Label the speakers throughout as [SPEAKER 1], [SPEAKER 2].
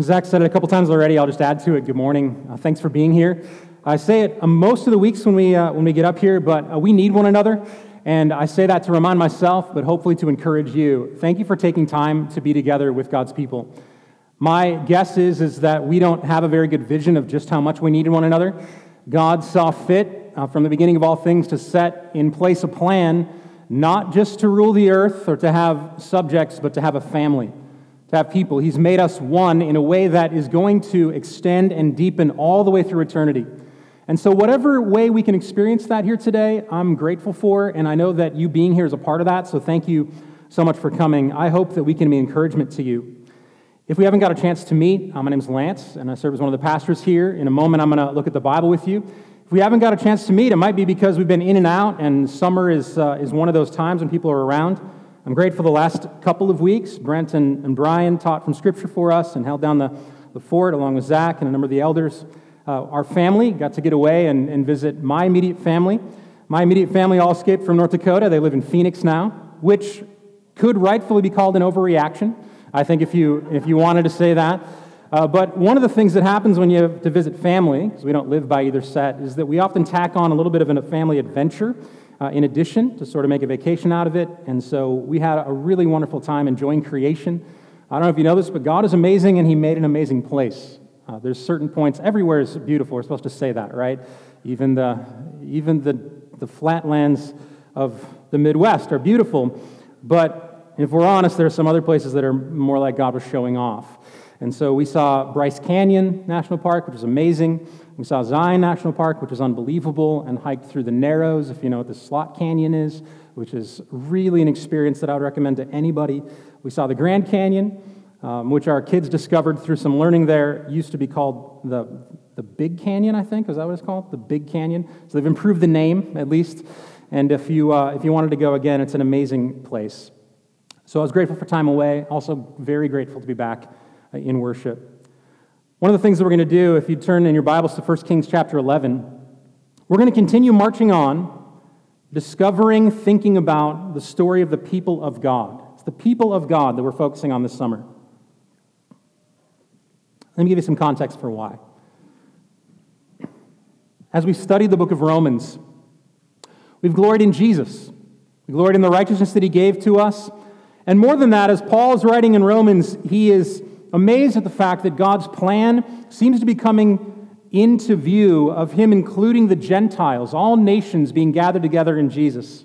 [SPEAKER 1] Zach said it a couple times already. I'll just add to it. Good morning. Uh, thanks for being here. I say it uh, most of the weeks when we, uh, when we get up here, but uh, we need one another. And I say that to remind myself, but hopefully to encourage you. Thank you for taking time to be together with God's people. My guess is, is that we don't have a very good vision of just how much we need one another. God saw fit uh, from the beginning of all things to set in place a plan, not just to rule the earth or to have subjects, but to have a family to have people. He's made us one in a way that is going to extend and deepen all the way through eternity. And so, whatever way we can experience that here today, I'm grateful for, and I know that you being here is a part of that, so thank you so much for coming. I hope that we can be encouragement to you. If we haven't got a chance to meet, uh, my name is Lance, and I serve as one of the pastors here. In a moment, I'm going to look at the Bible with you. If we haven't got a chance to meet, it might be because we've been in and out, and summer is, uh, is one of those times when people are around. I'm grateful the last couple of weeks, Brent and, and Brian taught from Scripture for us and held down the, the fort along with Zach and a number of the elders. Uh, our family got to get away and, and visit my immediate family. My immediate family all escaped from North Dakota. They live in Phoenix now, which could rightfully be called an overreaction. I think if you, if you wanted to say that. Uh, but one of the things that happens when you have to visit family, because we don't live by either set, is that we often tack on a little bit of a family adventure uh, in addition to sort of make a vacation out of it. And so we had a really wonderful time enjoying creation. I don't know if you know this, but God is amazing and He made an amazing place. Uh, there's certain points, everywhere is beautiful. We're supposed to say that, right? Even the, even the, the flatlands of the Midwest are beautiful. But if we're honest, there are some other places that are more like God was showing off. And so we saw Bryce Canyon National Park, which is amazing. We saw Zion National Park, which was unbelievable, and hiked through the Narrows, if you know what the Slot Canyon is, which is really an experience that I would recommend to anybody. We saw the Grand Canyon, um, which our kids discovered through some learning there. It used to be called the, the Big Canyon, I think. Is that what it's called? The Big Canyon. So they've improved the name, at least. And if you, uh, if you wanted to go again, it's an amazing place. So I was grateful for time away. Also, very grateful to be back uh, in worship. One of the things that we're going to do, if you turn in your Bibles to 1 Kings chapter 11, we're going to continue marching on, discovering, thinking about the story of the people of God. It's the people of God that we're focusing on this summer. Let me give you some context for why. As we studied the book of Romans, we've gloried in Jesus. We gloried in the righteousness that he gave to us. And more than that, as Paul is writing in Romans, he is amazed at the fact that God's plan seems to be coming into view of Him including the Gentiles, all nations being gathered together in Jesus.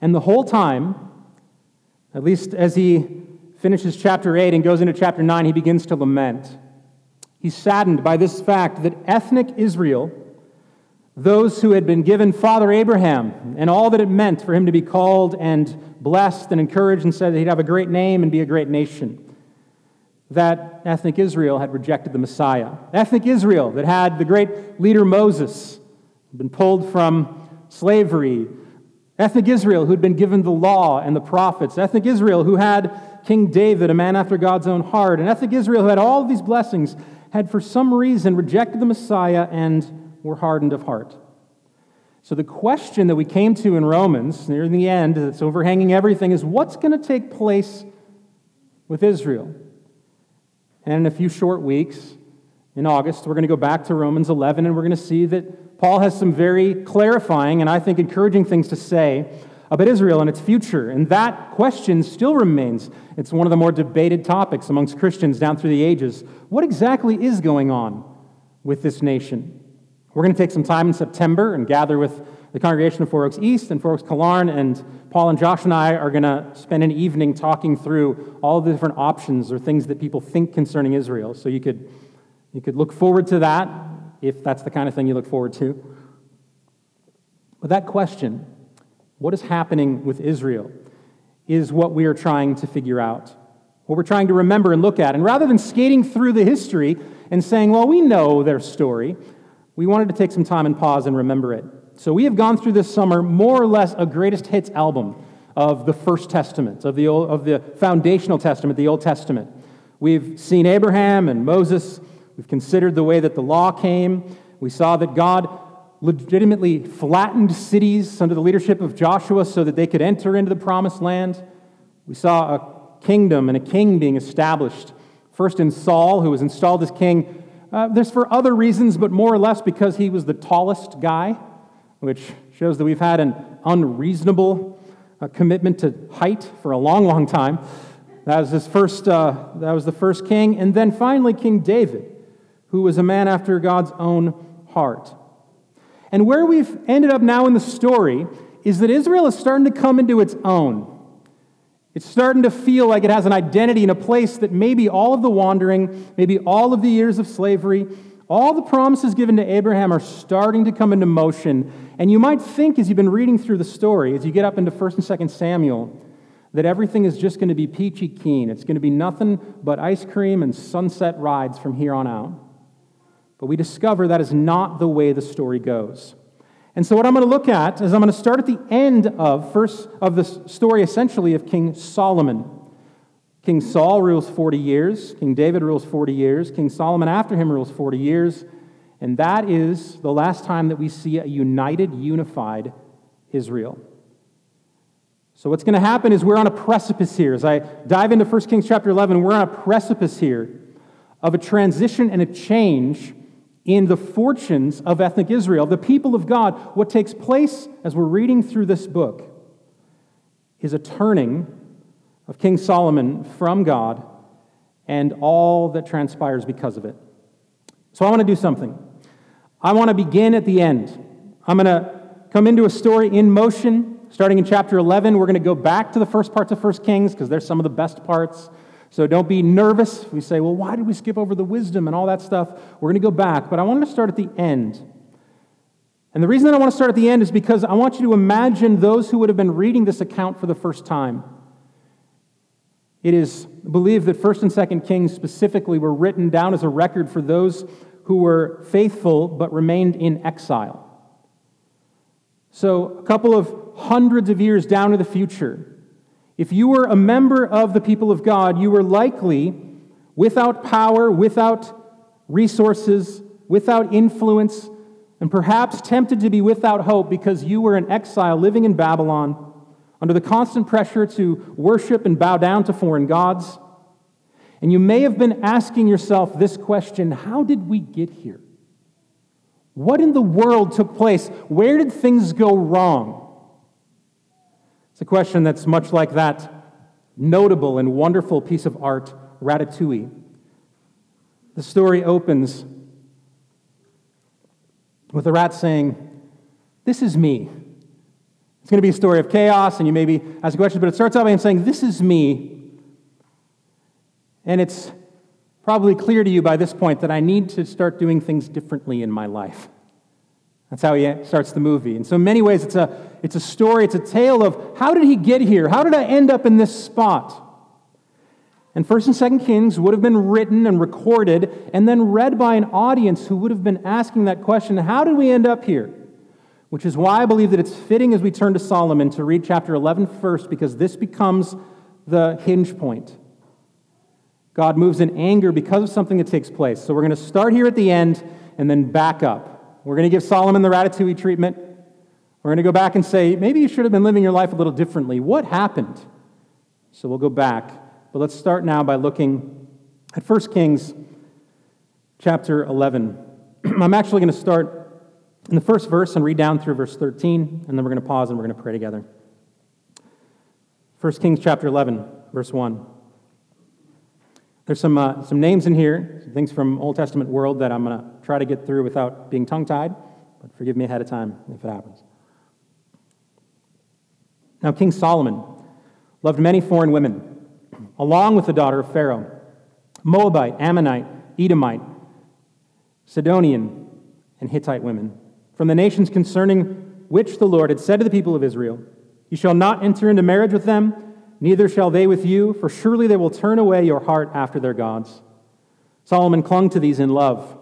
[SPEAKER 1] And the whole time, at least as he finishes chapter 8 and goes into chapter 9, he begins to lament. He's saddened by this fact that ethnic Israel, those who had been given Father Abraham and all that it meant for him to be called and blessed and encouraged and said that he'd have a great name and be a great nation, that ethnic Israel had rejected the Messiah. Ethnic Israel that had the great leader Moses, been pulled from slavery. Ethnic Israel who'd been given the law and the prophets. Ethnic Israel who had King David, a man after God's own heart. And ethnic Israel who had all these blessings had for some reason rejected the Messiah and were hardened of heart. So, the question that we came to in Romans, near the end, that's overhanging everything, is what's going to take place with Israel? And in a few short weeks, in August, we're going to go back to Romans 11 and we're going to see that Paul has some very clarifying and I think encouraging things to say about Israel and its future. And that question still remains. It's one of the more debated topics amongst Christians down through the ages. What exactly is going on with this nation? We're going to take some time in September and gather with the congregation of Four Oaks East and Four Oaks Killearn, and Paul and Josh and I are going to spend an evening talking through all the different options or things that people think concerning Israel. So you could, you could look forward to that if that's the kind of thing you look forward to. But that question, what is happening with Israel, is what we are trying to figure out, what we're trying to remember and look at. And rather than skating through the history and saying, well, we know their story, we wanted to take some time and pause and remember it. So we have gone through this summer more or less a greatest hits album of the First Testament, of the, Old, of the foundational testament, the Old Testament. We've seen Abraham and Moses. We've considered the way that the law came. We saw that God legitimately flattened cities under the leadership of Joshua so that they could enter into the promised land. We saw a kingdom and a king being established First in Saul, who was installed as king. Uh, for other reasons, but more or less because he was the tallest guy, which shows that we've had an unreasonable uh, commitment to height for a long, long time. That was his first. Uh, that was the first king, and then finally King David, who was a man after God's own heart. And where we've ended up now in the story is that Israel is starting to come into its own. It's starting to feel like it has an identity in a place that maybe all of the wandering, maybe all of the years of slavery, all the promises given to Abraham are starting to come into motion. And you might think, as you've been reading through the story, as you get up into 1st and 2nd Samuel, that everything is just going to be peachy keen. It's going to be nothing but ice cream and sunset rides from here on out. But we discover that is not the way the story goes. And so, what I'm going to look at is I'm going to start at the end of first of the story, essentially, of King Solomon. King Saul rules 40 years. King David rules 40 years. King Solomon, after him, rules 40 years. And that is the last time that we see a united, unified Israel. So, what's going to happen is we're on a precipice here. As I dive into 1 Kings chapter 11, we're on a precipice here of a transition and a change in the fortunes of ethnic Israel, the people of God. What takes place as we're reading through this book is a turning of King Solomon from God and all that transpires because of it. So I want to do something. I want to begin at the end. I'm going to come into a story in motion. Starting in chapter 11, we're going to go back to the first parts of 1 Kings because they're some of the best parts. So don't be nervous. We say, well, why did we skip over the wisdom and all that stuff? We're going to go back, but I want to start at the end. And the reason that I want to start at the end is because I want you to imagine those who would have been reading this account for the first time. It is believed that 1st and 2nd Kings specifically were written down as a record for those who were faithful but remained in exile. So, a couple of hundreds of years down to the future, if you were a member of the people of God, you were likely without power, without resources, without influence, and perhaps tempted to be without hope because you were in exile living in Babylon under the constant pressure to worship and bow down to foreign gods. And you may have been asking yourself this question How did we get here? What in the world took place? Where did things go wrong? It's a question that's much like that notable and wonderful piece of art, Ratatouille. The story opens with the rat saying, This is me. It's going to be a story of chaos, and you maybe ask a question, but it starts out by him saying, This is me. And it's probably clear to you by this point that I need to start doing things differently in my life. That's how he starts the movie. And so, in many ways, it's a, it's a story, it's a tale of how did he get here? How did I end up in this spot? And 1st and 2nd Kings would have been written and recorded and then read by an audience who would have been asking that question how did we end up here? Which is why I believe that it's fitting as we turn to Solomon to read chapter 11 first, because this becomes the hinge point. God moves in anger because of something that takes place. So we're going to start here at the end and then back up. We're going to give Solomon the Ratatouille treatment. We're going to go back and say, maybe you should have been living your life a little differently. What happened? So we'll go back. But let's start now by looking at 1 Kings chapter 11. I'm actually going to start in the first verse and read down through verse 13, and then we're going to pause and we're going to pray together. 1 Kings chapter 11, verse 1. There's some, uh, some names in here, some things from Old Testament world that I'm going to try to get through without being tongue tied, but forgive me ahead of time if it happens. Now, King Solomon loved many foreign women, along with the daughter of Pharaoh Moabite, Ammonite, Edomite, Sidonian, and Hittite women, from the nations concerning which the Lord had said to the people of Israel, You shall not enter into marriage with them Neither shall they with you, for surely they will turn away your heart after their gods. Solomon clung to these in love.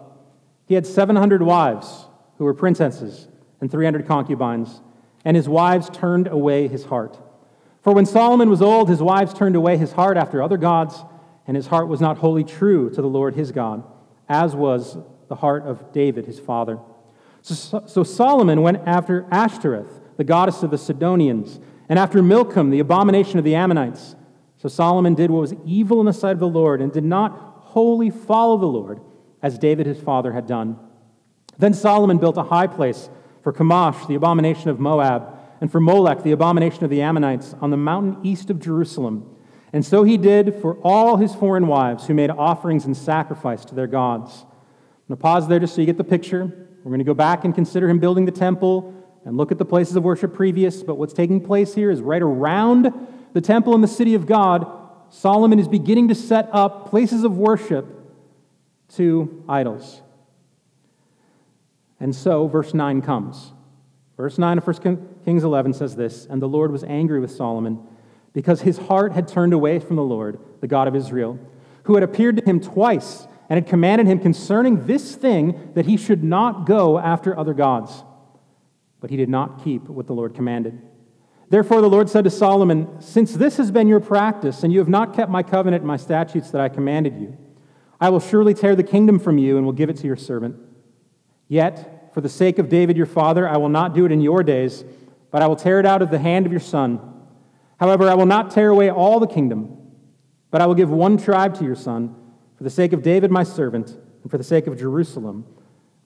[SPEAKER 1] He had 700 wives who were princesses and 300 concubines, and his wives turned away his heart. For when Solomon was old, his wives turned away his heart after other gods, and his heart was not wholly true to the Lord his God, as was the heart of David his father. So, so Solomon went after Ashtoreth, the goddess of the Sidonians and after Milcom, the abomination of the Ammonites. So Solomon did what was evil in the sight of the Lord and did not wholly follow the Lord, as David his father had done. Then Solomon built a high place for Chemosh, the abomination of Moab, and for Molech, the abomination of the Ammonites, on the mountain east of Jerusalem. And so he did for all his foreign wives who made offerings and sacrifice to their gods. I'm going to pause there just so you get the picture. We're going to go back and consider him building the temple and look at the places of worship previous. But what's taking place here is right around the temple and the city of God, Solomon is beginning to set up places of worship to idols. And so, verse 9 comes. Verse 9 of 1 Kings 11 says this And the Lord was angry with Solomon because his heart had turned away from the Lord, the God of Israel, who had appeared to him twice and had commanded him concerning this thing that he should not go after other gods. But he did not keep what the Lord commanded. Therefore, the Lord said to Solomon, Since this has been your practice, and you have not kept my covenant and my statutes that I commanded you, I will surely tear the kingdom from you and will give it to your servant. Yet, for the sake of David your father, I will not do it in your days, but I will tear it out of the hand of your son. However, I will not tear away all the kingdom, but I will give one tribe to your son, for the sake of David my servant, and for the sake of Jerusalem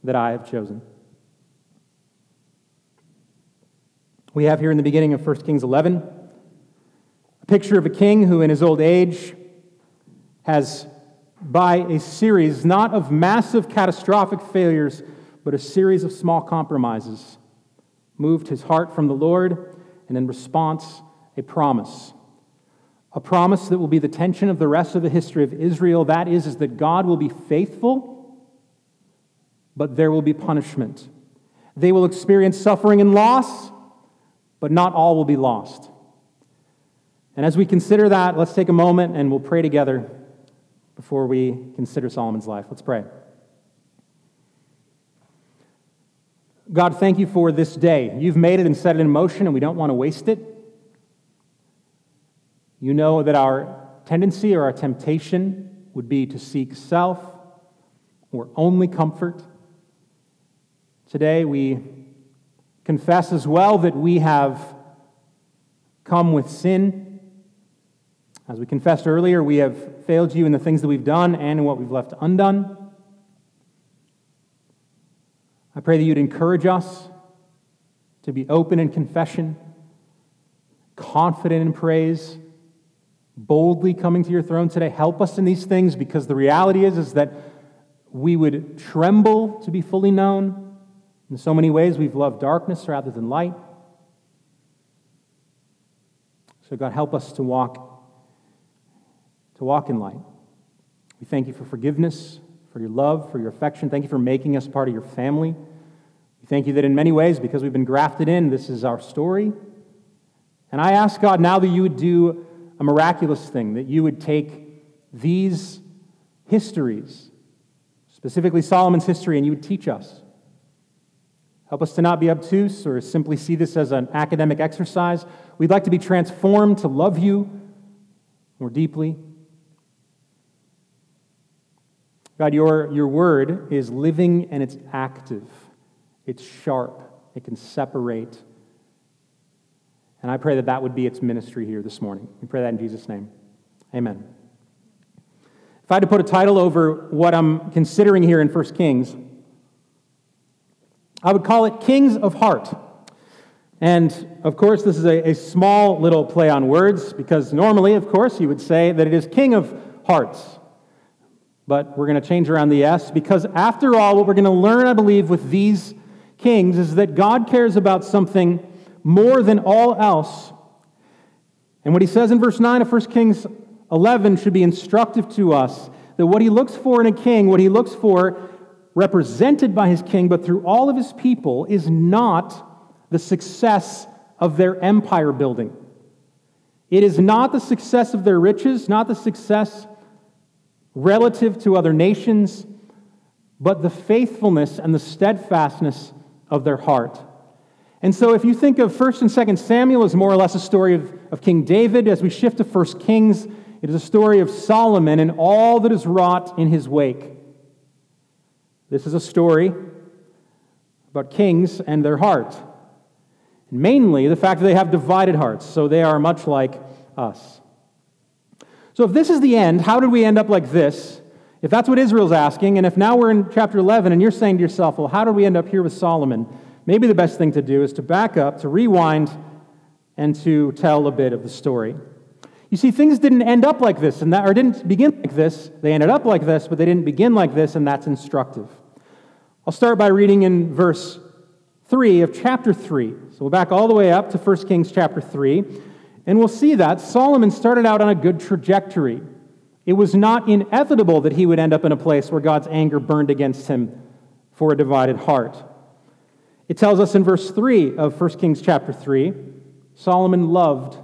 [SPEAKER 1] that I have chosen. We have here in the beginning of 1 Kings 11 a picture of a king who, in his old age, has, by a series not of massive catastrophic failures, but a series of small compromises, moved his heart from the Lord, and in response, a promise. A promise that will be the tension of the rest of the history of Israel. That is, is that God will be faithful, but there will be punishment. They will experience suffering and loss, but not all will be lost. And as we consider that, let's take a moment and we'll pray together before we consider Solomon's life. Let's pray. God, thank you for this day. You've made it and set it in motion, and we don't want to waste it. You know that our tendency or our temptation would be to seek self or only comfort. Today, we confess as well that we have come with sin. As we confessed earlier, we have failed you in the things that we've done and in what we've left undone. I pray that you'd encourage us to be open in confession, confident in praise, boldly coming to your throne today. Help us in these things because the reality is, is that we would tremble to be fully known in so many ways, we've loved darkness rather than light. So, God, help us to walk, to walk in light. We thank you for forgiveness, for your love, for your affection. Thank you for making us part of your family. We thank you that in many ways, because we've been grafted in, this is our story. And I ask God now that you would do a miraculous thing, that you would take these histories, specifically Solomon's history, and you would teach us. Help us to not be obtuse or simply see this as an academic exercise. We'd like to be transformed to love you more deeply. God, your, your word is living and it's active, it's sharp, it can separate. And I pray that that would be its ministry here this morning. We pray that in Jesus' name. Amen. If I had to put a title over what I'm considering here in 1 Kings, I would call it Kings of Heart. And of course, this is a, a, small little play on words because normally, of course, you would say that it is King of Hearts. But we're going to change around the S because, after all, what we're going to learn, I believe, with these kings is that God cares about something more than all else. And what he says in verse 9 of 1 Kings 11 should be instructive to us that what he looks for in a king, what he looks for represented by his king, but through all of his people, is not the success of their empire building. It is not the success of their riches, not the success relative to other nations, but the faithfulness and the steadfastness of their heart. And so, if you think of 1st and 2nd Samuel as more or less a story of, of King David, as we shift to 1st Kings, it is a story of Solomon and all that is wrought in his wake. This is a story about kings and their heart. And mainly the fact that they have divided hearts, so they are much like us. So, if this is the end, how did we end up like this If that's what Israel's asking, and if now we're in chapter 11 and you're saying to yourself, well, how did we end up here with Solomon? Maybe the best thing to do is to back up, to rewind, and to tell a bit of the story. You see, things didn't end up like this, and that, or didn't begin like this. They ended up like this, but they didn't begin like this, and that's instructive. I'll start by reading in verse 3 of chapter 3. So we'll back all the way up to 1 Kings chapter 3, and we'll see that Solomon started out on a good trajectory. It was not inevitable that he would end up in a place where God's anger burned against him for a divided heart. It tells us in verse 3 of 1 Kings chapter 3 Solomon loved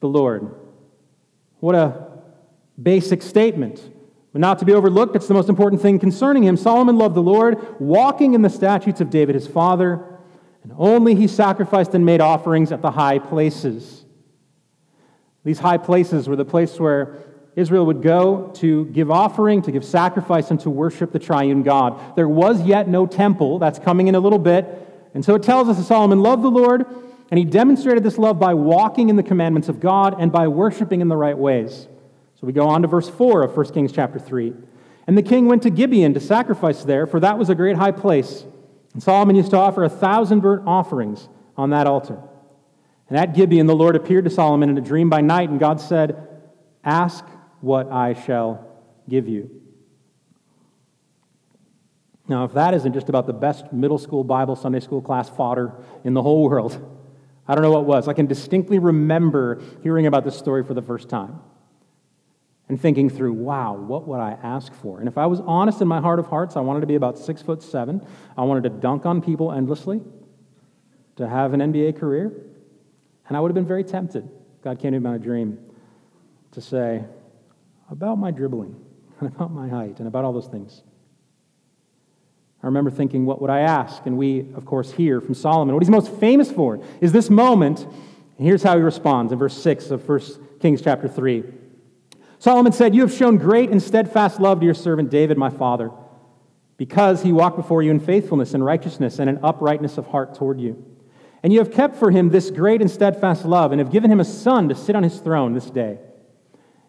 [SPEAKER 1] the Lord. What a basic statement. But not to be overlooked, it's the most important thing concerning him. Solomon loved the Lord, walking in the statutes of David his father, and only he sacrificed and made offerings at the high places. These high places were the place where Israel would go to give offering, to give sacrifice, and to worship the triune God. There was yet no temple. That's coming in a little bit. And so it tells us that Solomon loved the Lord, and he demonstrated this love by walking in the commandments of God and by worshiping in the right ways. So we go on to verse 4 of 1 Kings chapter 3. And the king went to Gibeon to sacrifice there, for that was a great high place. And Solomon used to offer a thousand burnt offerings on that altar. And at Gibeon, the Lord appeared to Solomon in a dream by night, and God said, Ask what I shall give you. Now, if that isn't just about the best middle school Bible Sunday school class fodder in the whole world, I don't know what was. I can distinctly remember hearing about this story for the first time and thinking through, wow, what would I ask for? And if I was honest in my heart of hearts, I wanted to be about six foot seven. I wanted to dunk on people endlessly, to have an NBA career. And I would have been very tempted. God came to me in a dream to say, about my dribbling and about my height and about all those things. I remember thinking, what would I ask? And we, of course, hear from Solomon. What he's most famous for is this moment. And here's how he responds in verse 6 of 1 Kings chapter 3. Solomon said, You have shown great and steadfast love to your servant David, my father, because he walked before you in faithfulness and righteousness and in uprightness of heart toward you. And you have kept for him this great and steadfast love, and have given him a son to sit on his throne this day.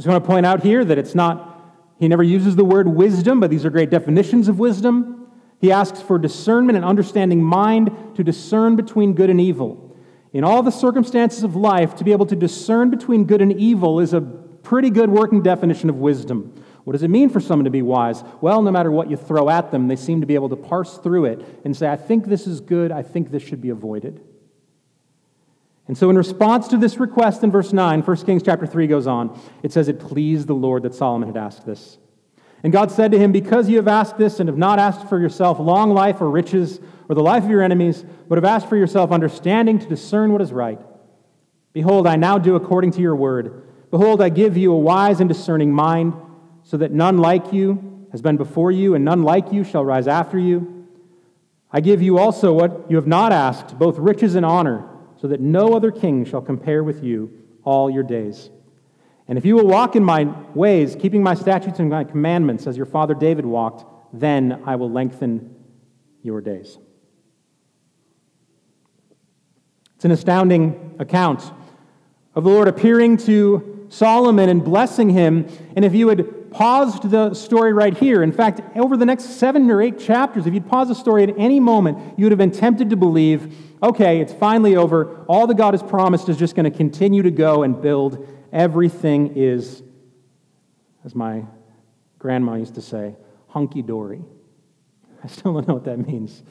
[SPEAKER 1] Just want to point out here that it's not, he never uses the word wisdom, but these are great definitions of wisdom. He asks for discernment and understanding mind to discern between good and evil. In all the circumstances of life, to be able to discern between good and evil is a pretty good working definition of wisdom. What does it mean for someone to be wise? Well, no matter what you throw at them, they seem to be able to parse through it and say, I think this is good, I think this should be avoided. And so, in response to this request in verse 9, 1 Kings chapter 3 goes on. It says, It pleased the Lord that Solomon had asked this. And God said to him, Because you have asked this and have not asked for yourself long life or riches or the life of your enemies, but have asked for yourself understanding to discern what is right, behold, I now do according to your word. Behold, I give you a wise and discerning mind so that none like you has been before you, and none like you shall rise after you. I give you also what you have not asked, both riches and honor, so that no other king shall compare with you all your days. And if you will walk in my ways, keeping my statutes and my commandments as your father David walked, then I will lengthen your days. It's an astounding account of the Lord appearing to Solomon and blessing him. And if you had paused the story right here, in fact, over the next seven or eight chapters, if you'd paused the story at any moment, you would have been tempted to believe, okay, it's finally over. All that God has promised is just going to continue to go and build. Everything is, as my grandma used to say, hunky dory. I still don't know what that means.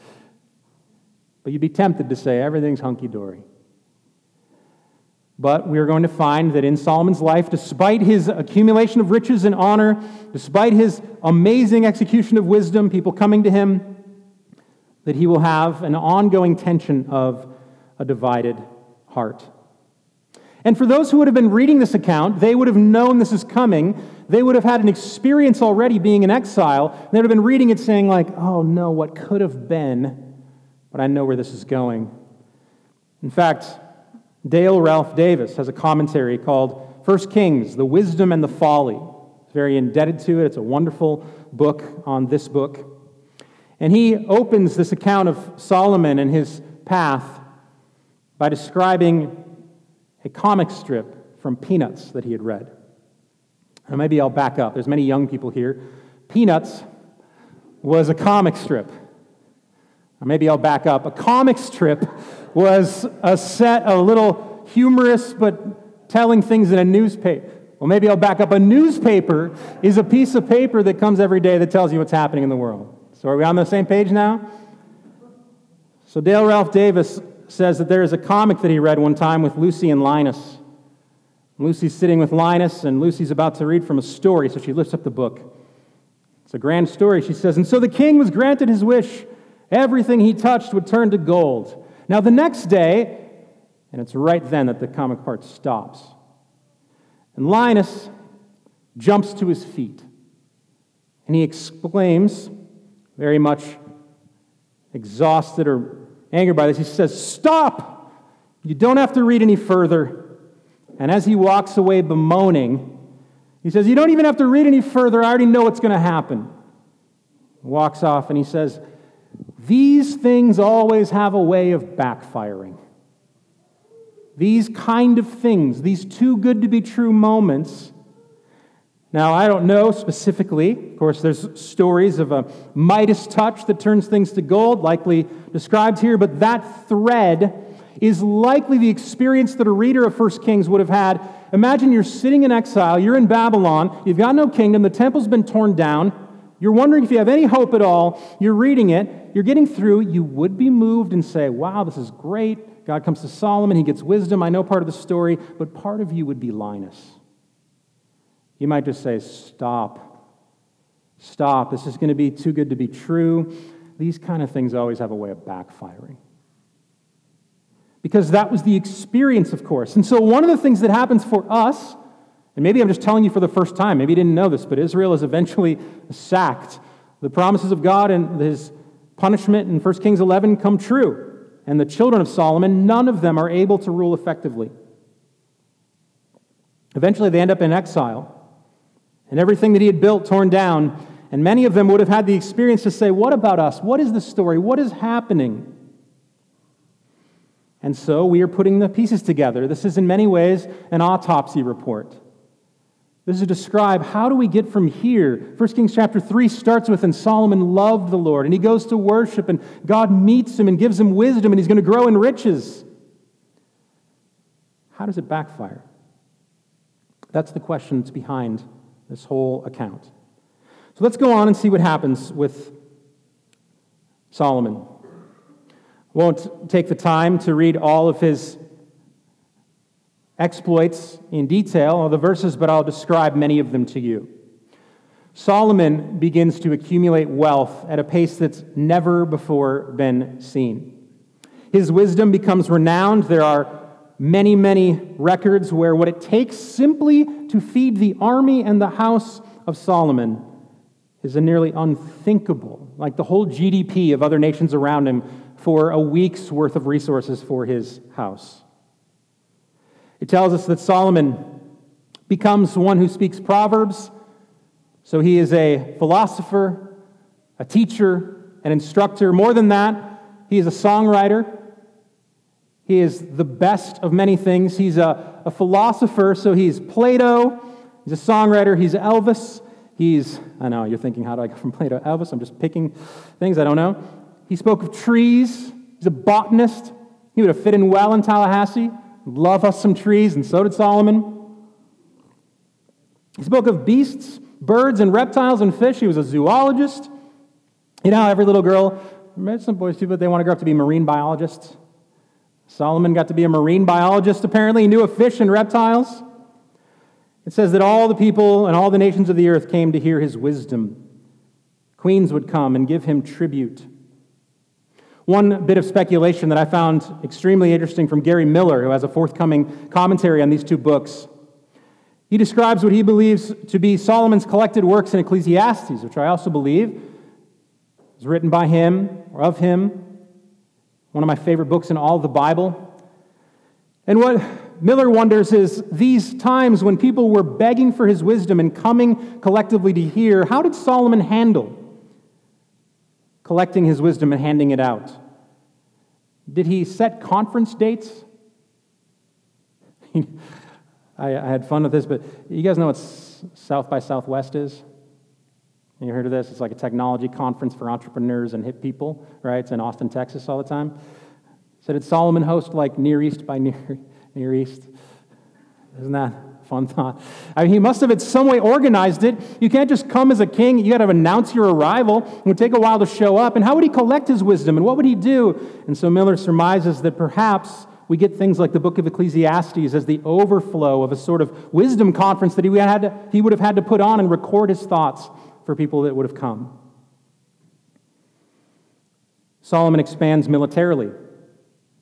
[SPEAKER 1] But you'd be tempted to say everything's hunky dory. But we are going to find that in Solomon's life, despite his accumulation of riches and honor, despite his amazing execution of wisdom, people coming to him, that he will have an ongoing tension of a divided heart. And for those who would have been reading this account, they would have known this is coming. They would have had an experience already being in exile. They would have been reading it saying, like, oh no, what could have been, but I know where this is going. In fact, Dale Ralph Davis has a commentary called First Kings, The Wisdom and the Folly. It's very indebted to it. It's a wonderful book on this book. And he opens this account of Solomon and his path by describing a comic strip from Peanuts that he had read. Maybe I'll back up. There's many young people here. Peanuts was a comic strip. Or maybe I'll back up. A comic strip was a set of little humorous but telling things in a newspaper. Well, maybe I'll back up. A newspaper is a piece of paper that comes every day that tells you what's happening in the world. So, are we on the same page now? So, Dale Ralph Davis says that there is a comic that he read one time with Lucy and Linus. Lucy's sitting with Linus, and Lucy's about to read from a story, so she lifts up the book. It's a grand story, she says. And so the king was granted his wish. Everything he touched would turn to gold. Now, the next day, and it's right then that the comic part stops, and Linus jumps to his feet, and he exclaims, very much exhausted or angered by this, he says, Stop! You don't have to read any further. And as he walks away bemoaning, he says, You don't even have to read any further. I already know what's going to happen. Walks off and he says, These things always have a way of backfiring. These kind of things, these too good to be true moments, now, I don't know specifically. Of course, there's stories of a Midas touch that turns things to gold, likely described here, but that thread is likely the experience that a reader of 1 Kings would have had. Imagine you're sitting in exile, you're in Babylon, you've got no kingdom, the temple's been torn down, you're wondering if you have any hope at all, you're reading it, you're getting through, you would be moved and say, Wow, this is great. God comes to Solomon, he gets wisdom. I know part of the story, but part of you would be Linus. You might just say, Stop. Stop. This is going to be too good to be true. These kind of things always have a way of backfiring. Because that was the experience, of course. And so, one of the things that happens for us, and maybe I'm just telling you for the first time, maybe you didn't know this, but Israel is eventually sacked. The promises of God and his punishment in 1 Kings 11 come true. And the children of Solomon, none of them are able to rule effectively. Eventually, they end up in exile and everything that he had built torn down. And many of them would have had the experience to say, What about us? What is the story? What is happening? And so we are putting the pieces together. This is, in many ways, an autopsy report. This is to describe how do we get from here. 1 Kings chapter 3 starts with, and Solomon loved the Lord, and he goes to worship, and God meets him and gives him wisdom, and he's going to grow in riches. How does it backfire? That's the question that's behind this whole account. So let's go on and see what happens with Solomon. Won't take the time to read all of his exploits in detail, all the verses, but I'll describe many of them to you. Solomon begins to accumulate wealth at a pace that's never before been seen. His wisdom becomes renowned. There are many, many records where what it takes simply to feed the army and the house of Solomon is a nearly unthinkable, like the whole GDP of other nations around him for a week's worth of resources for his house. It tells us that Solomon becomes one who speaks Proverbs, so he is a philosopher, a teacher, an instructor. More than that, he is a songwriter. He is the best of many things. He's a, a philosopher, so he's Plato. He's a songwriter. He's Elvis. He's, I know, you're thinking, how do I go from Plato to Elvis? I'm just picking things I don't know. He spoke of trees. He's a botanist. He would have fit in well in Tallahassee. Love us some trees, and so did Solomon. He spoke of beasts, birds, and reptiles and fish. He was a zoologist. You know, every little girl, some boys too, but they want to grow up to be marine biologists. Solomon got to be a marine biologist, apparently. He knew of fish and reptiles. It says that all the people and all the nations of the earth came to hear his wisdom. Queens would come and give him tribute. One bit of speculation that I found extremely interesting from Gary Miller, who has a forthcoming commentary on these two books. He describes what he believes to be Solomon's collected works in Ecclesiastes, which I also believe is written by him or of him, one of my favorite books in all the Bible. And what Miller wonders is these times when people were begging for his wisdom and coming collectively to hear, how did Solomon handle collecting his wisdom and handing it out? Did he set conference dates? I, I, had fun with this, but you guys know what South by Southwest is? You heard of this? It's like a technology conference for entrepreneurs and hip people, right? It's in Austin, Texas all the time. So did Solomon host like Near East by Near, Near East? Isn't that fun thought. I mean, he must have in some way organized it. You can't just come as a king. You got to announce your arrival. It would take a while to show up. And how would he collect his wisdom? And what would he do? And so Miller surmises that perhaps we get things like the book of Ecclesiastes as the overflow of a sort of wisdom conference that he, had to, he would have had to put on and record his thoughts for people that would have come. Solomon expands militarily.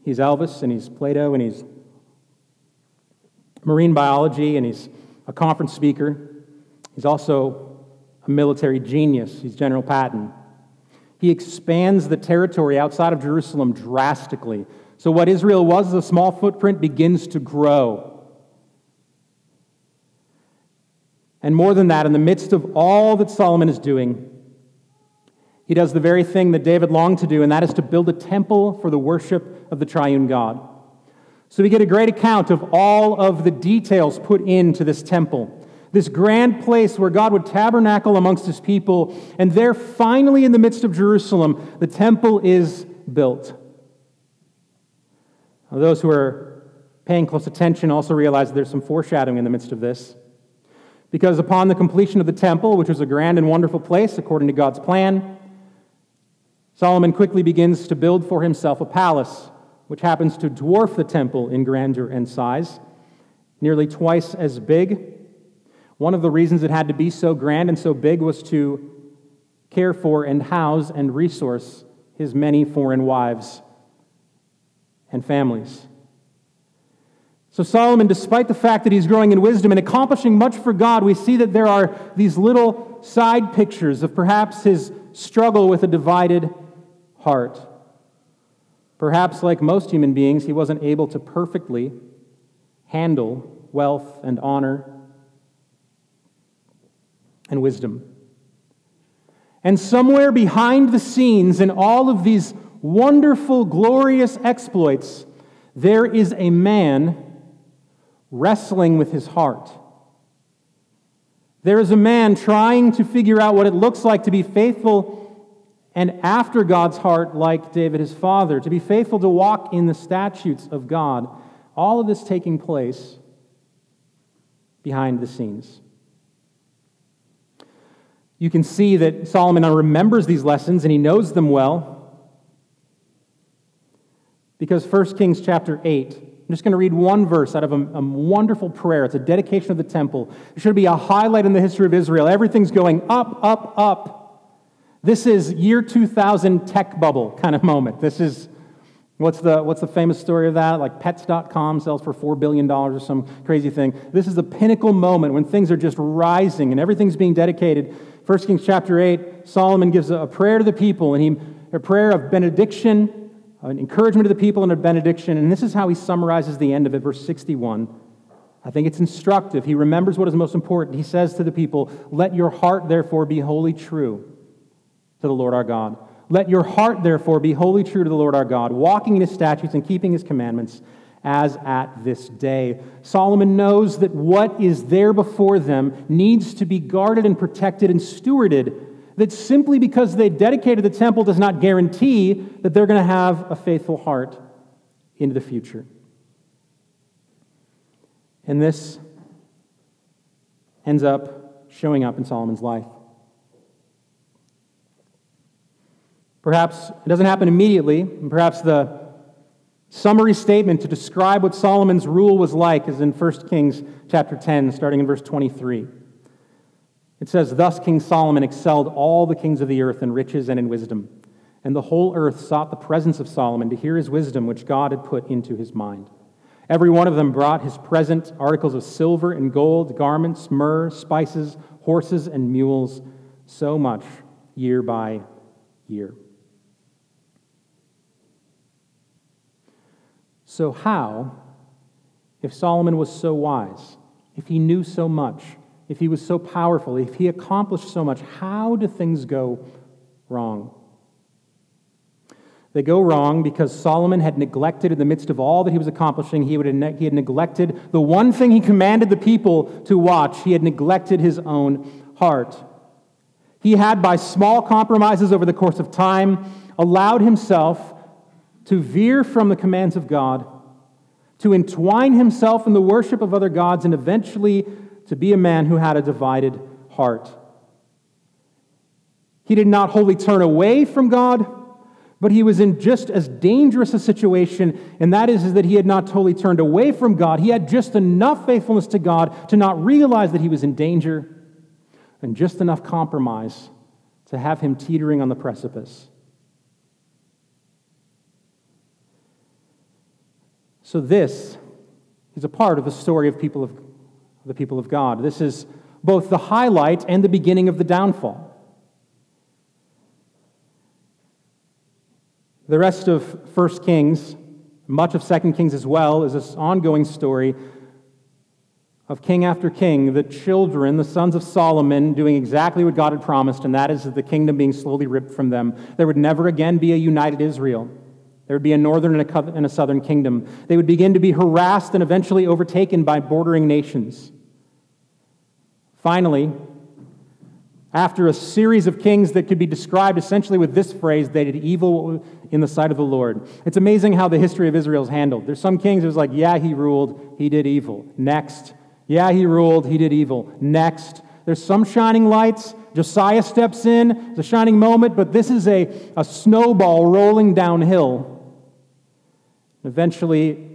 [SPEAKER 1] He's Elvis and he's Plato and he's marine biology, and he's a conference speaker. He's also a military genius. He's General Patton. He expands the territory outside of Jerusalem drastically. So, what Israel was as a small footprint begins to grow. And more than that, in the midst of all that Solomon is doing, he does the very thing that David longed to do, and that is to build a temple for the worship of the triune God. So we get a great account of all of the details put into this temple. This grand place where God would tabernacle amongst his people. And there, finally, in the midst of Jerusalem, the temple is built. Now, those who are paying close attention also realize there's some foreshadowing in the midst of this. Because upon the completion of the temple, which was a grand and wonderful place according to God's plan, Solomon quickly begins to build for himself a palace which happens to dwarf the temple in grandeur and size, nearly twice as big. One of the reasons it had to be so grand and so big was to care for and house and resource his many foreign wives and families. So, Solomon, despite the fact that he's growing in wisdom and accomplishing much for God, we see that there are these little side pictures of perhaps his struggle with a divided heart. Perhaps, like most human beings, he wasn't able to perfectly handle wealth and honor and wisdom. And somewhere behind the scenes in all of these wonderful, glorious exploits, there is a man wrestling with his heart. There is a man trying to figure out what it looks like to be faithful and after God's heart, like David his father, to be faithful to walk in the statutes of God. All of this taking place behind the scenes. You can see that Solomon remembers these lessons and he knows them well. Because 1 Kings chapter 8, I'm just going to read one verse out of a, a, wonderful prayer. It's a dedication of the temple. It should be a highlight in the history of Israel. Everything's going up, up, up. This is year 2000 tech bubble kind of moment. This is, what's the, what's the famous story of that? Like pets.com sells for $4 billion or some crazy thing. This is the pinnacle moment when things are just rising and everything's being dedicated. 1 Kings chapter 8, Solomon gives a prayer to the people, and he, a prayer of benediction, Uh, an encouragement to the people, and a benediction. And this is how he summarizes the end of it, verse 61. I think it's instructive. He remembers what is most important. He says to the people, Let your heart, therefore, be wholly true to the Lord our God. Let your heart, therefore, be wholly true to the Lord our God, walking in his statutes and keeping his commandments as at this day. Solomon knows that what is there before them needs to be guarded and protected and stewarded. That simply because they dedicated the temple does not guarantee that they're going to have a faithful heart into the future. And this ends up showing up in Solomon's life. Perhaps it doesn't happen immediately, and perhaps the summary statement to describe what Solomon's rule was like is in 1 Kings chapter 10, starting in verse 23. It says, Thus King Solomon excelled all the kings of the earth in riches and in wisdom, And the whole earth sought the presence of Solomon to hear his wisdom, which God had put into his mind. Every one of them brought his present articles of silver and gold, garments, myrrh, spices, horses, and mules, so much year by year. So, how, if Solomon was so wise, if he knew so much, if he was so powerful, if he accomplished so much, how do things go wrong? They go wrong because Solomon had neglected, in the midst of all that he was accomplishing, he, he had neglected the one thing he commanded the people to watch. He had neglected his own heart. He had, by small compromises over the course of time, allowed himself to veer from the commands of God, to entwine himself in the worship of other gods, and eventually to be a man who had a divided heart. He did not wholly turn away from God but he was in just as dangerous a situation, and that is, is that he had not totally turned away from God. He had just enough faithfulness to God to not realize that he was in danger, and just enough compromise to have him teetering on the precipice. So, this is a part of the story of people of, the people of God. This is both the highlight and the beginning of the downfall. The rest of 1 Kings, much of 2 Kings as well, is this ongoing story of king after king, the children, the sons of Solomon, doing exactly what God had promised, and that is the kingdom being slowly ripped from them. There would never again be a united Israel. There would be a northern and a southern kingdom. They would begin to be harassed and eventually overtaken by bordering nations. Finally, after a series of kings that could be described essentially with this phrase, they did evil in the sight of the Lord. It's amazing how the history of Israel is handled. There's some kings who's like, yeah, he ruled, he did evil. Next. Yeah, he ruled, he did evil. Next. There's some shining lights. Josiah steps in. It's a shining moment, but this is a, a snowball rolling downhill. Eventually,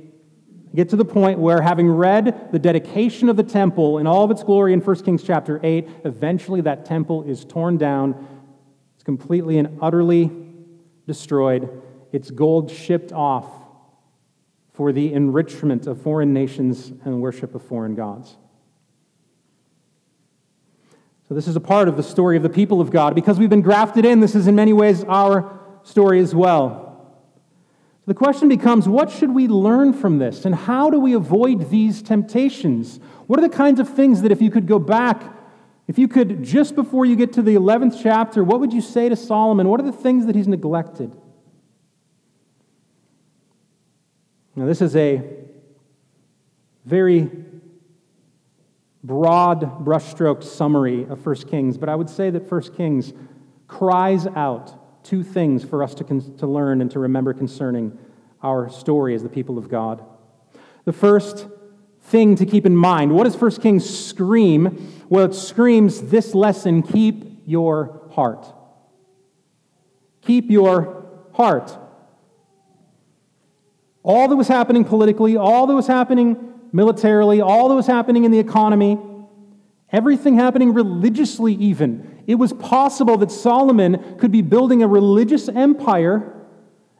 [SPEAKER 1] get to the point where, having read the dedication of the temple in all of its glory in 1 Kings chapter 8, eventually that temple is torn down. It's completely and utterly destroyed, its gold shipped off for the enrichment of foreign nations and worship of foreign gods. So, this is a part of the story of the people of God. Because we've been grafted in, this is in many ways our story as well. So the question becomes what should we learn from this, and how do we avoid these temptations? What are the kinds of things that if you could go back, if you could, just before you get to the 11th chapter, what would you say to Solomon? What are the things that he's neglected? Now, this is a very broad brushstroke summary of 1 Kings, but I would say that 1 Kings cries out two things for us to, con- to learn and to remember concerning our story as the people of God. The first thing to keep in mind what does 1 Kings scream? Well, it screams this lesson keep your heart. Keep your heart. All that was happening politically, all that was happening militarily, all that was happening in the economy, everything happening religiously, even, it was possible that Solomon could be building a religious empire,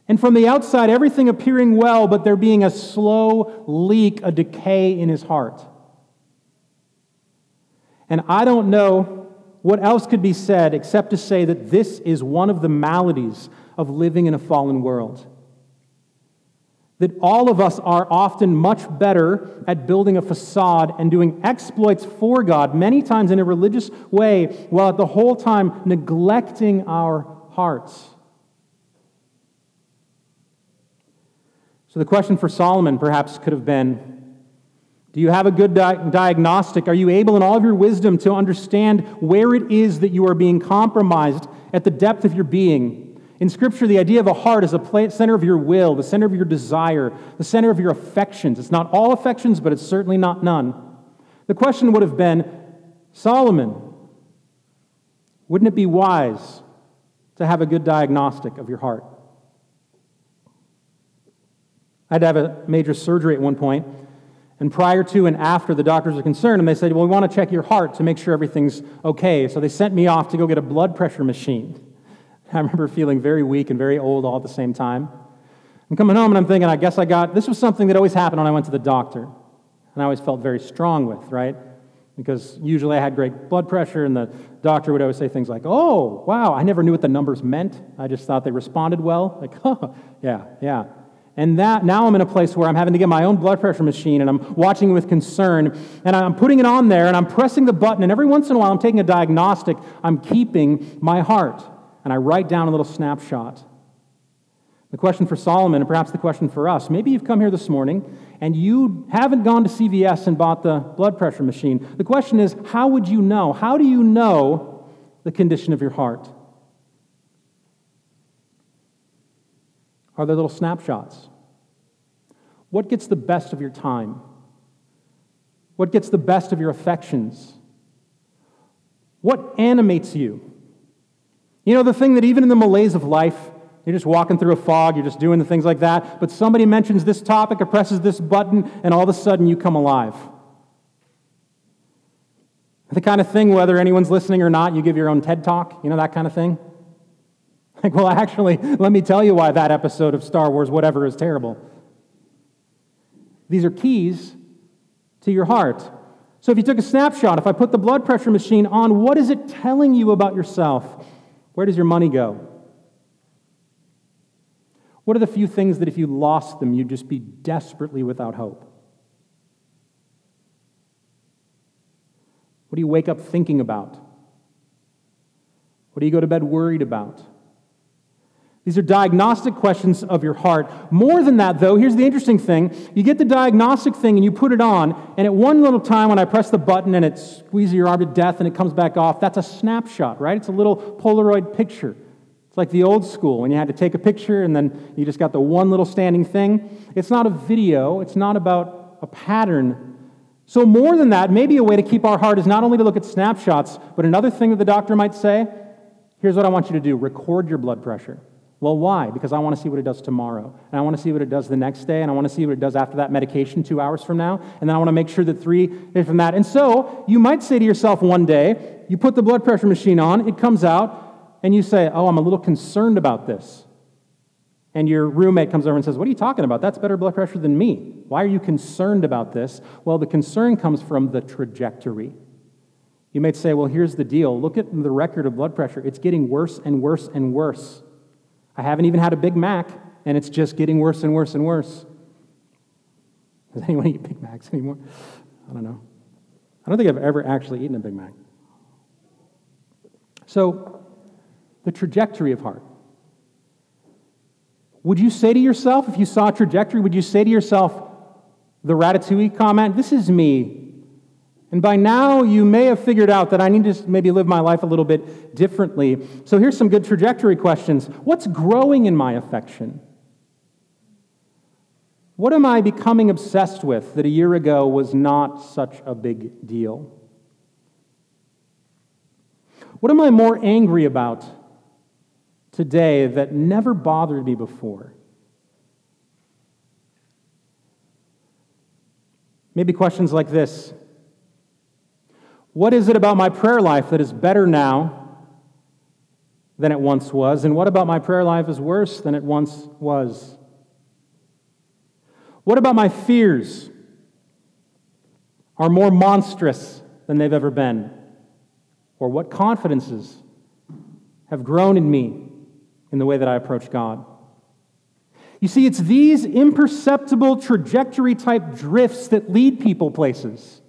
[SPEAKER 1] and from the outside, everything appearing well, but there being a slow leak, a decay in his heart. And I don't know what else could be said except to say that this is one of the maladies of living in a fallen world that all of us are often much better at building a facade and doing exploits for God, many times in a religious way, while at the whole time neglecting our hearts. So the question for Solomon perhaps could have been Do you have a good di- diagnostic? Are you able, in all of your wisdom, to understand where it is that you are being compromised at the depth of your being? In Scripture, the idea of a heart is the center of your will, the center of your desire, the center of your affections. It's not all affections, but it's certainly not none. The question would have been Solomon, wouldn't it be wise to have a good diagnostic of your heart? I had to have a major surgery at one point, and prior to and after, the doctors were concerned, and they said, Well, we want to check your heart to make sure everything's okay. So they sent me off to go get a blood pressure machine. I remember feeling very weak and very old all at the same time. I'm coming home and I'm thinking, I guess I got this was something that always happened when I went to the doctor. And I always felt very strong with, right? Because usually I had great blood pressure, and the doctor would always say things like, Oh, wow, I never knew what the numbers meant. I just thought they responded well. Like, yeah, yeah. And that now I'm in a place where I'm having to get my own blood pressure machine and I'm watching with concern and I'm putting it on there and I'm pressing the button and every once in a while I'm taking a diagnostic, I'm keeping my heart and I write down a little snapshot. The question for Solomon, and perhaps the question for us maybe you've come here this morning and you haven't gone to CVS and bought the blood pressure machine. The question is, how would you know? How do you know the condition of your heart? Are there little snapshots? What gets the best of your time? What gets the best of your affections? What animates you? You know, the thing that even in the malaise of life, you're just walking through a fog, you're just doing the things like that, but somebody mentions this topic or presses this button, and all of a sudden you come alive. The kind of thing, whether anyone's listening or not, you give your own TED talk, you know, that kind of thing. Like, well, actually, let me tell you why that episode of Star Wars, whatever, is terrible. These are keys to your heart. So if you took a snapshot, if I put the blood pressure machine on, what is it telling you about yourself? Where does your money go? What are the few things that if you lost them, you'd just be desperately without hope? What do you wake up thinking about? What do you go to bed worried about? These are diagnostic questions of your heart. More than that, though, here's the interesting thing. You get the diagnostic thing and you put it on, and at one little time when I press the button and it squeezes your arm to death and it comes back off, that's a snapshot, right? It's a little Polaroid picture. It's like the old school when you had to take a picture and then you just got the one little standing thing. It's not a video, it's not about a pattern. So, more than that, maybe a way to keep our heart is not only to look at snapshots, but another thing that the doctor might say here's what I want you to do record your blood pressure. Well, why? Because I want to see what it does tomorrow. And I want to see what it does the next day. And I want to see what it does after that medication two hours from now. And then I want to make sure that three from that. And so you might say to yourself one day, you put the blood pressure machine on, it comes out, and you say, Oh, I'm a little concerned about this. And your roommate comes over and says, What are you talking about? That's better blood pressure than me. Why are you concerned about this? Well, the concern comes from the trajectory. You might say, Well, here's the deal. Look at the record of blood pressure. It's getting worse and worse and worse. I haven't even had a Big Mac, and it's just getting worse and worse and worse. Does anyone eat Big Macs anymore? I don't know. I don't think I've ever actually eaten a Big Mac. So, the trajectory of heart. Would you say to yourself, if you saw a trajectory, would you say to yourself, the Ratatouille comment, this is me and by now, you may have figured out that I need to maybe live my life a little bit differently. So here's some good trajectory questions What's growing in my affection? What am I becoming obsessed with that a year ago was not such a big deal? What am I more angry about today that never bothered me before? Maybe questions like this what is it about my prayer life that is better now than it once was? And what about my prayer life is worse than it once was? What about my fears are more monstrous than they've ever been? Or what confidences have grown in me in the way that I approach God? You see, it's these imperceptible trajectory type drifts that lead people places.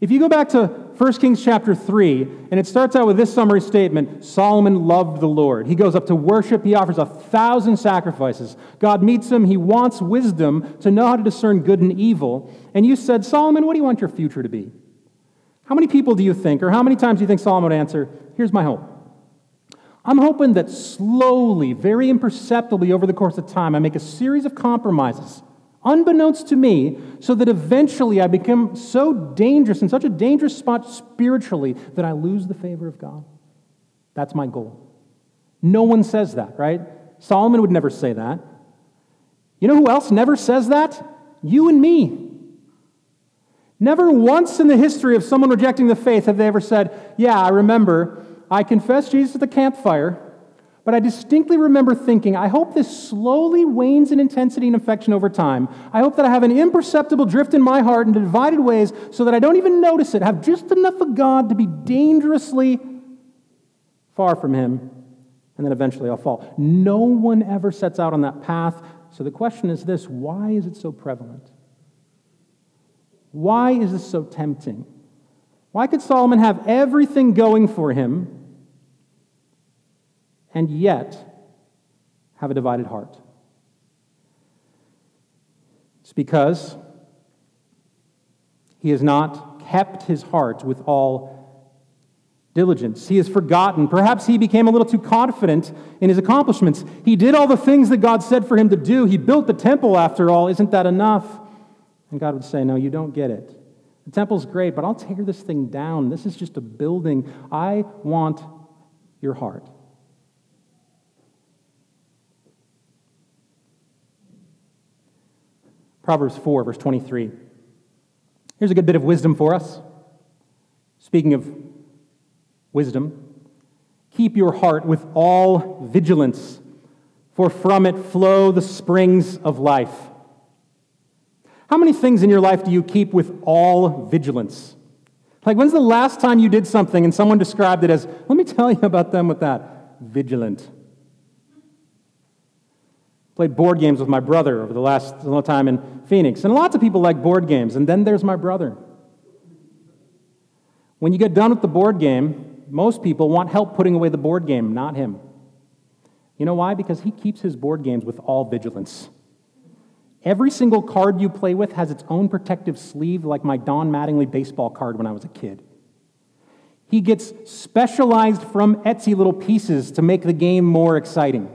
[SPEAKER 1] If you go back to 1 Kings chapter 3, and it starts out with this summary statement Solomon loved the Lord. He goes up to worship, he offers a thousand sacrifices. God meets him, he wants wisdom to know how to discern good and evil. And you said, Solomon, what do you want your future to be? How many people do you think, or how many times do you think Solomon would answer, Here's my hope? I'm hoping that slowly, very imperceptibly over the course of time, I make a series of compromises unbeknownst to me, so that eventually I become so dangerous, in such a dangerous spot spiritually, that I lose the favor of God. That's my goal. No one says that, right? Solomon would never say that. You know who else never says that? You and me. Never once in the history of someone rejecting the faith have they ever said, Yeah, I remember I confessed Jesus at the campfire, but I distinctly remember thinking, I hope this slowly wanes in intensity and affection over time. I hope that I have an imperceptible drift in my heart into divided ways so that I don't even notice it, have just enough of God to be dangerously far from Him, and then eventually I'll fall. No one ever sets out on that path. So the question is this why is it so prevalent? Why is this so tempting? Why could Solomon have everything going for him and yet have a divided heart? It's because he has not kept his heart with all diligence. He has forgotten. Perhaps he became a little too confident in his accomplishments. He did all the things that God said for him to do. He built the temple, after all. Isn't that enough? And God would say, No, you don't get it. The temple's great, but I'll tear this thing down. This is just a building. I want your heart. Proverbs 4, verse 23. Here's a good bit of wisdom for us. Speaking of wisdom, keep your heart with all vigilance, for from it flow the springs of life. How many things in your life do you keep with all vigilance? Like, when's the last time you did something and someone described it as, let me tell you about them with that, vigilant? Played board games with my brother over the last little time in Phoenix. And lots of people like board games. And then there's my brother. When you get done with the board game, most people want help putting away the board game, not him. You know why? Because he keeps his board games with all vigilance. Every single card you play with has its own protective sleeve, like my Don Mattingly baseball card when I was a kid. He gets specialized from Etsy little pieces to make the game more exciting.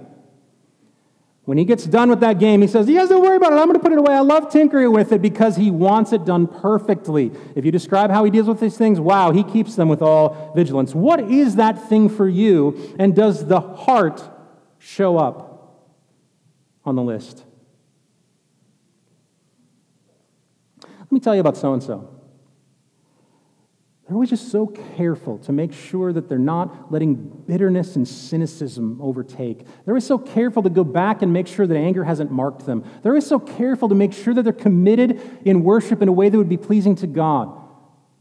[SPEAKER 1] When he gets done with that game, he says, You guys don't worry about it. I'm going to put it away. I love tinkering with it because he wants it done perfectly. If you describe how he deals with these things, wow, he keeps them with all vigilance. What is that thing for you? And does the heart show up on the list? Let me tell you about so and so. They're always just so careful to make sure that they're not letting bitterness and cynicism overtake. They're always so careful to go back and make sure that anger hasn't marked them. They're always so careful to make sure that they're committed in worship in a way that would be pleasing to God.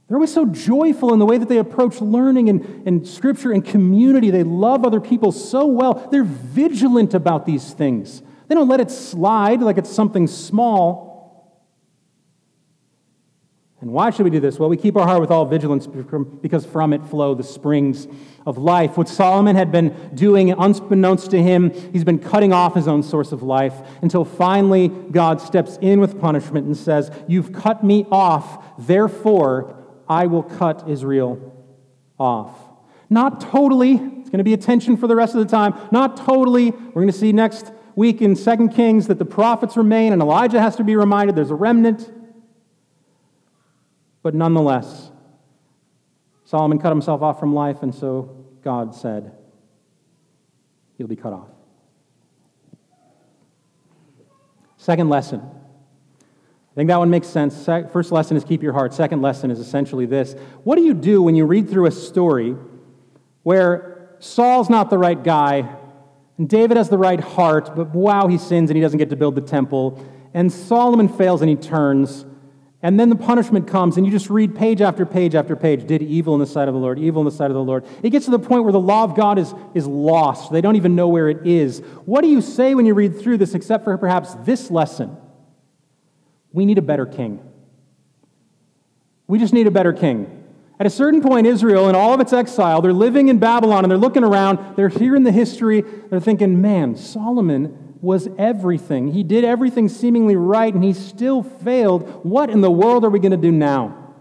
[SPEAKER 1] They're always so joyful in the way that they approach learning and, and scripture and community. They love other people so well. They're vigilant about these things. They don't let it slide like it's something small. And why should we do this? Well, we keep our heart with all vigilance because from it flow the springs of life. What Solomon had been doing, unbeknownst to him, he's been cutting off his own source of life until finally God steps in with punishment and says, You've cut me off, therefore I will cut Israel off. Not totally, it's going to be a tension for the rest of the time. Not totally. We're going to see next week in 2 Kings that the prophets remain and Elijah has to be reminded there's a remnant. But nonetheless, Solomon cut himself off from life, and so God said, He'll be cut off. Second lesson. I think that one makes sense. First lesson is keep your heart. Second lesson is essentially this What do you do when you read through a story where Saul's not the right guy, and David has the right heart, but wow, he sins and he doesn't get to build the temple, and Solomon fails and he turns, and then the punishment comes, and you just read page after page after page did evil in the sight of the Lord, evil in the sight of the Lord. It gets to the point where the law of God is, is lost. They don't even know where it is. What do you say when you read through this, except for perhaps this lesson? We need a better king. We just need a better king. At a certain point, Israel, in all of its exile, they're living in Babylon and they're looking around, they're hearing the history, they're thinking, man, Solomon was everything. He did everything seemingly right, and he still failed. What in the world are we going to do now?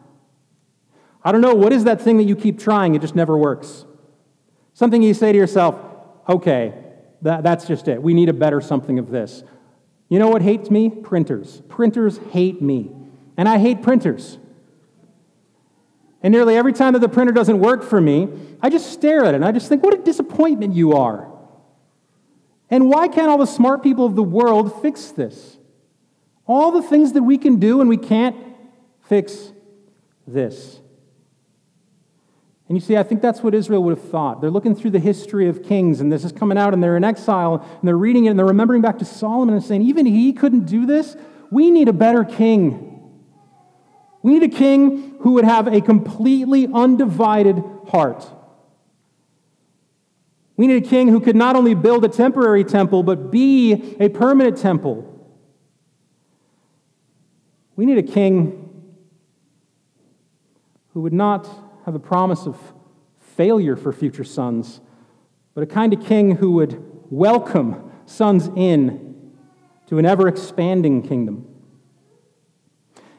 [SPEAKER 1] I don't know. What is that thing that you keep trying? It just never works. Something you say to yourself, okay, that, that's just it. We need a better something of this. You know what hates me? Printers. Printers hate me. And I hate printers. And nearly every time that the printer doesn't work for me, I just stare at it and I just think, what a disappointment you are. And why can't all the smart people of the world fix this? All the things that we can do and we can't fix this. And you see, I think that's what Israel would have thought. They're looking through the history of kings, and this is coming out, and they're in exile, and they're reading it, and they're remembering back to Solomon and saying, even he couldn't do this. We need a better king. We need a king who would have a completely undivided heart. We need a king who could not only build a temporary temple, but be a permanent temple. We need a king who would not have a promise of failure for future sons, but a kind of king who would welcome sons in to an ever expanding kingdom.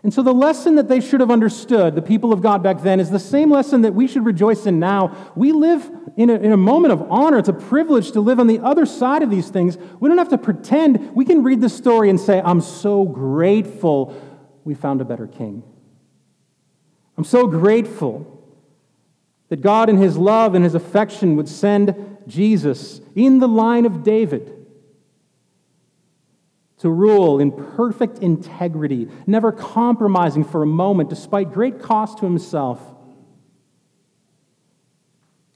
[SPEAKER 1] And so, the lesson that they should have understood, the people of God back then, is the same lesson that we should rejoice in now. We live in a, in a moment of honor. It's a privilege to live on the other side of these things. We don't have to pretend. We can read this story and say, I'm so grateful we found a better king. I'm so grateful that God, in His love and His affection, would send Jesus in the line of David to rule in perfect integrity, never compromising for a moment, despite great cost to Himself.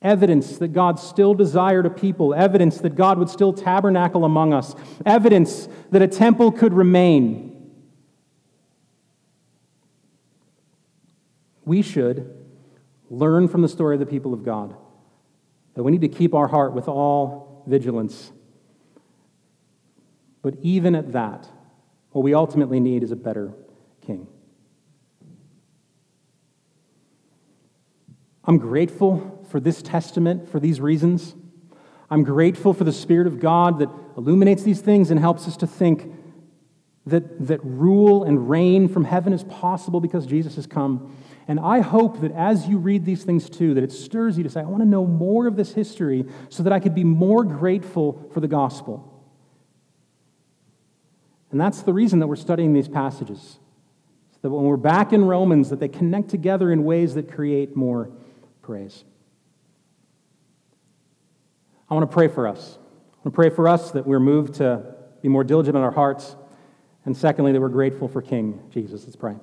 [SPEAKER 1] Evidence that God still desired a people, evidence that God would still tabernacle among us, evidence that a temple could remain. We should learn from the story of the people of God that we need to keep our heart with all vigilance. But even at that, what we ultimately need is a better king. I'm grateful for this testament for these reasons. I'm grateful for the Spirit of God that illuminates these things and helps us to think that, that rule and reign from heaven is possible because Jesus has come. And I hope that as you read these things too, that it stirs you to say, I want to know more of this history so that I could be more grateful for the gospel. And that's the reason that we're studying these passages. So that when we're back in Romans, that they connect together in ways that create more praise. I want to pray for us. I want to pray for us that we're moved to be more diligent in our hearts. And secondly, that we're grateful for King Jesus. Let's pray.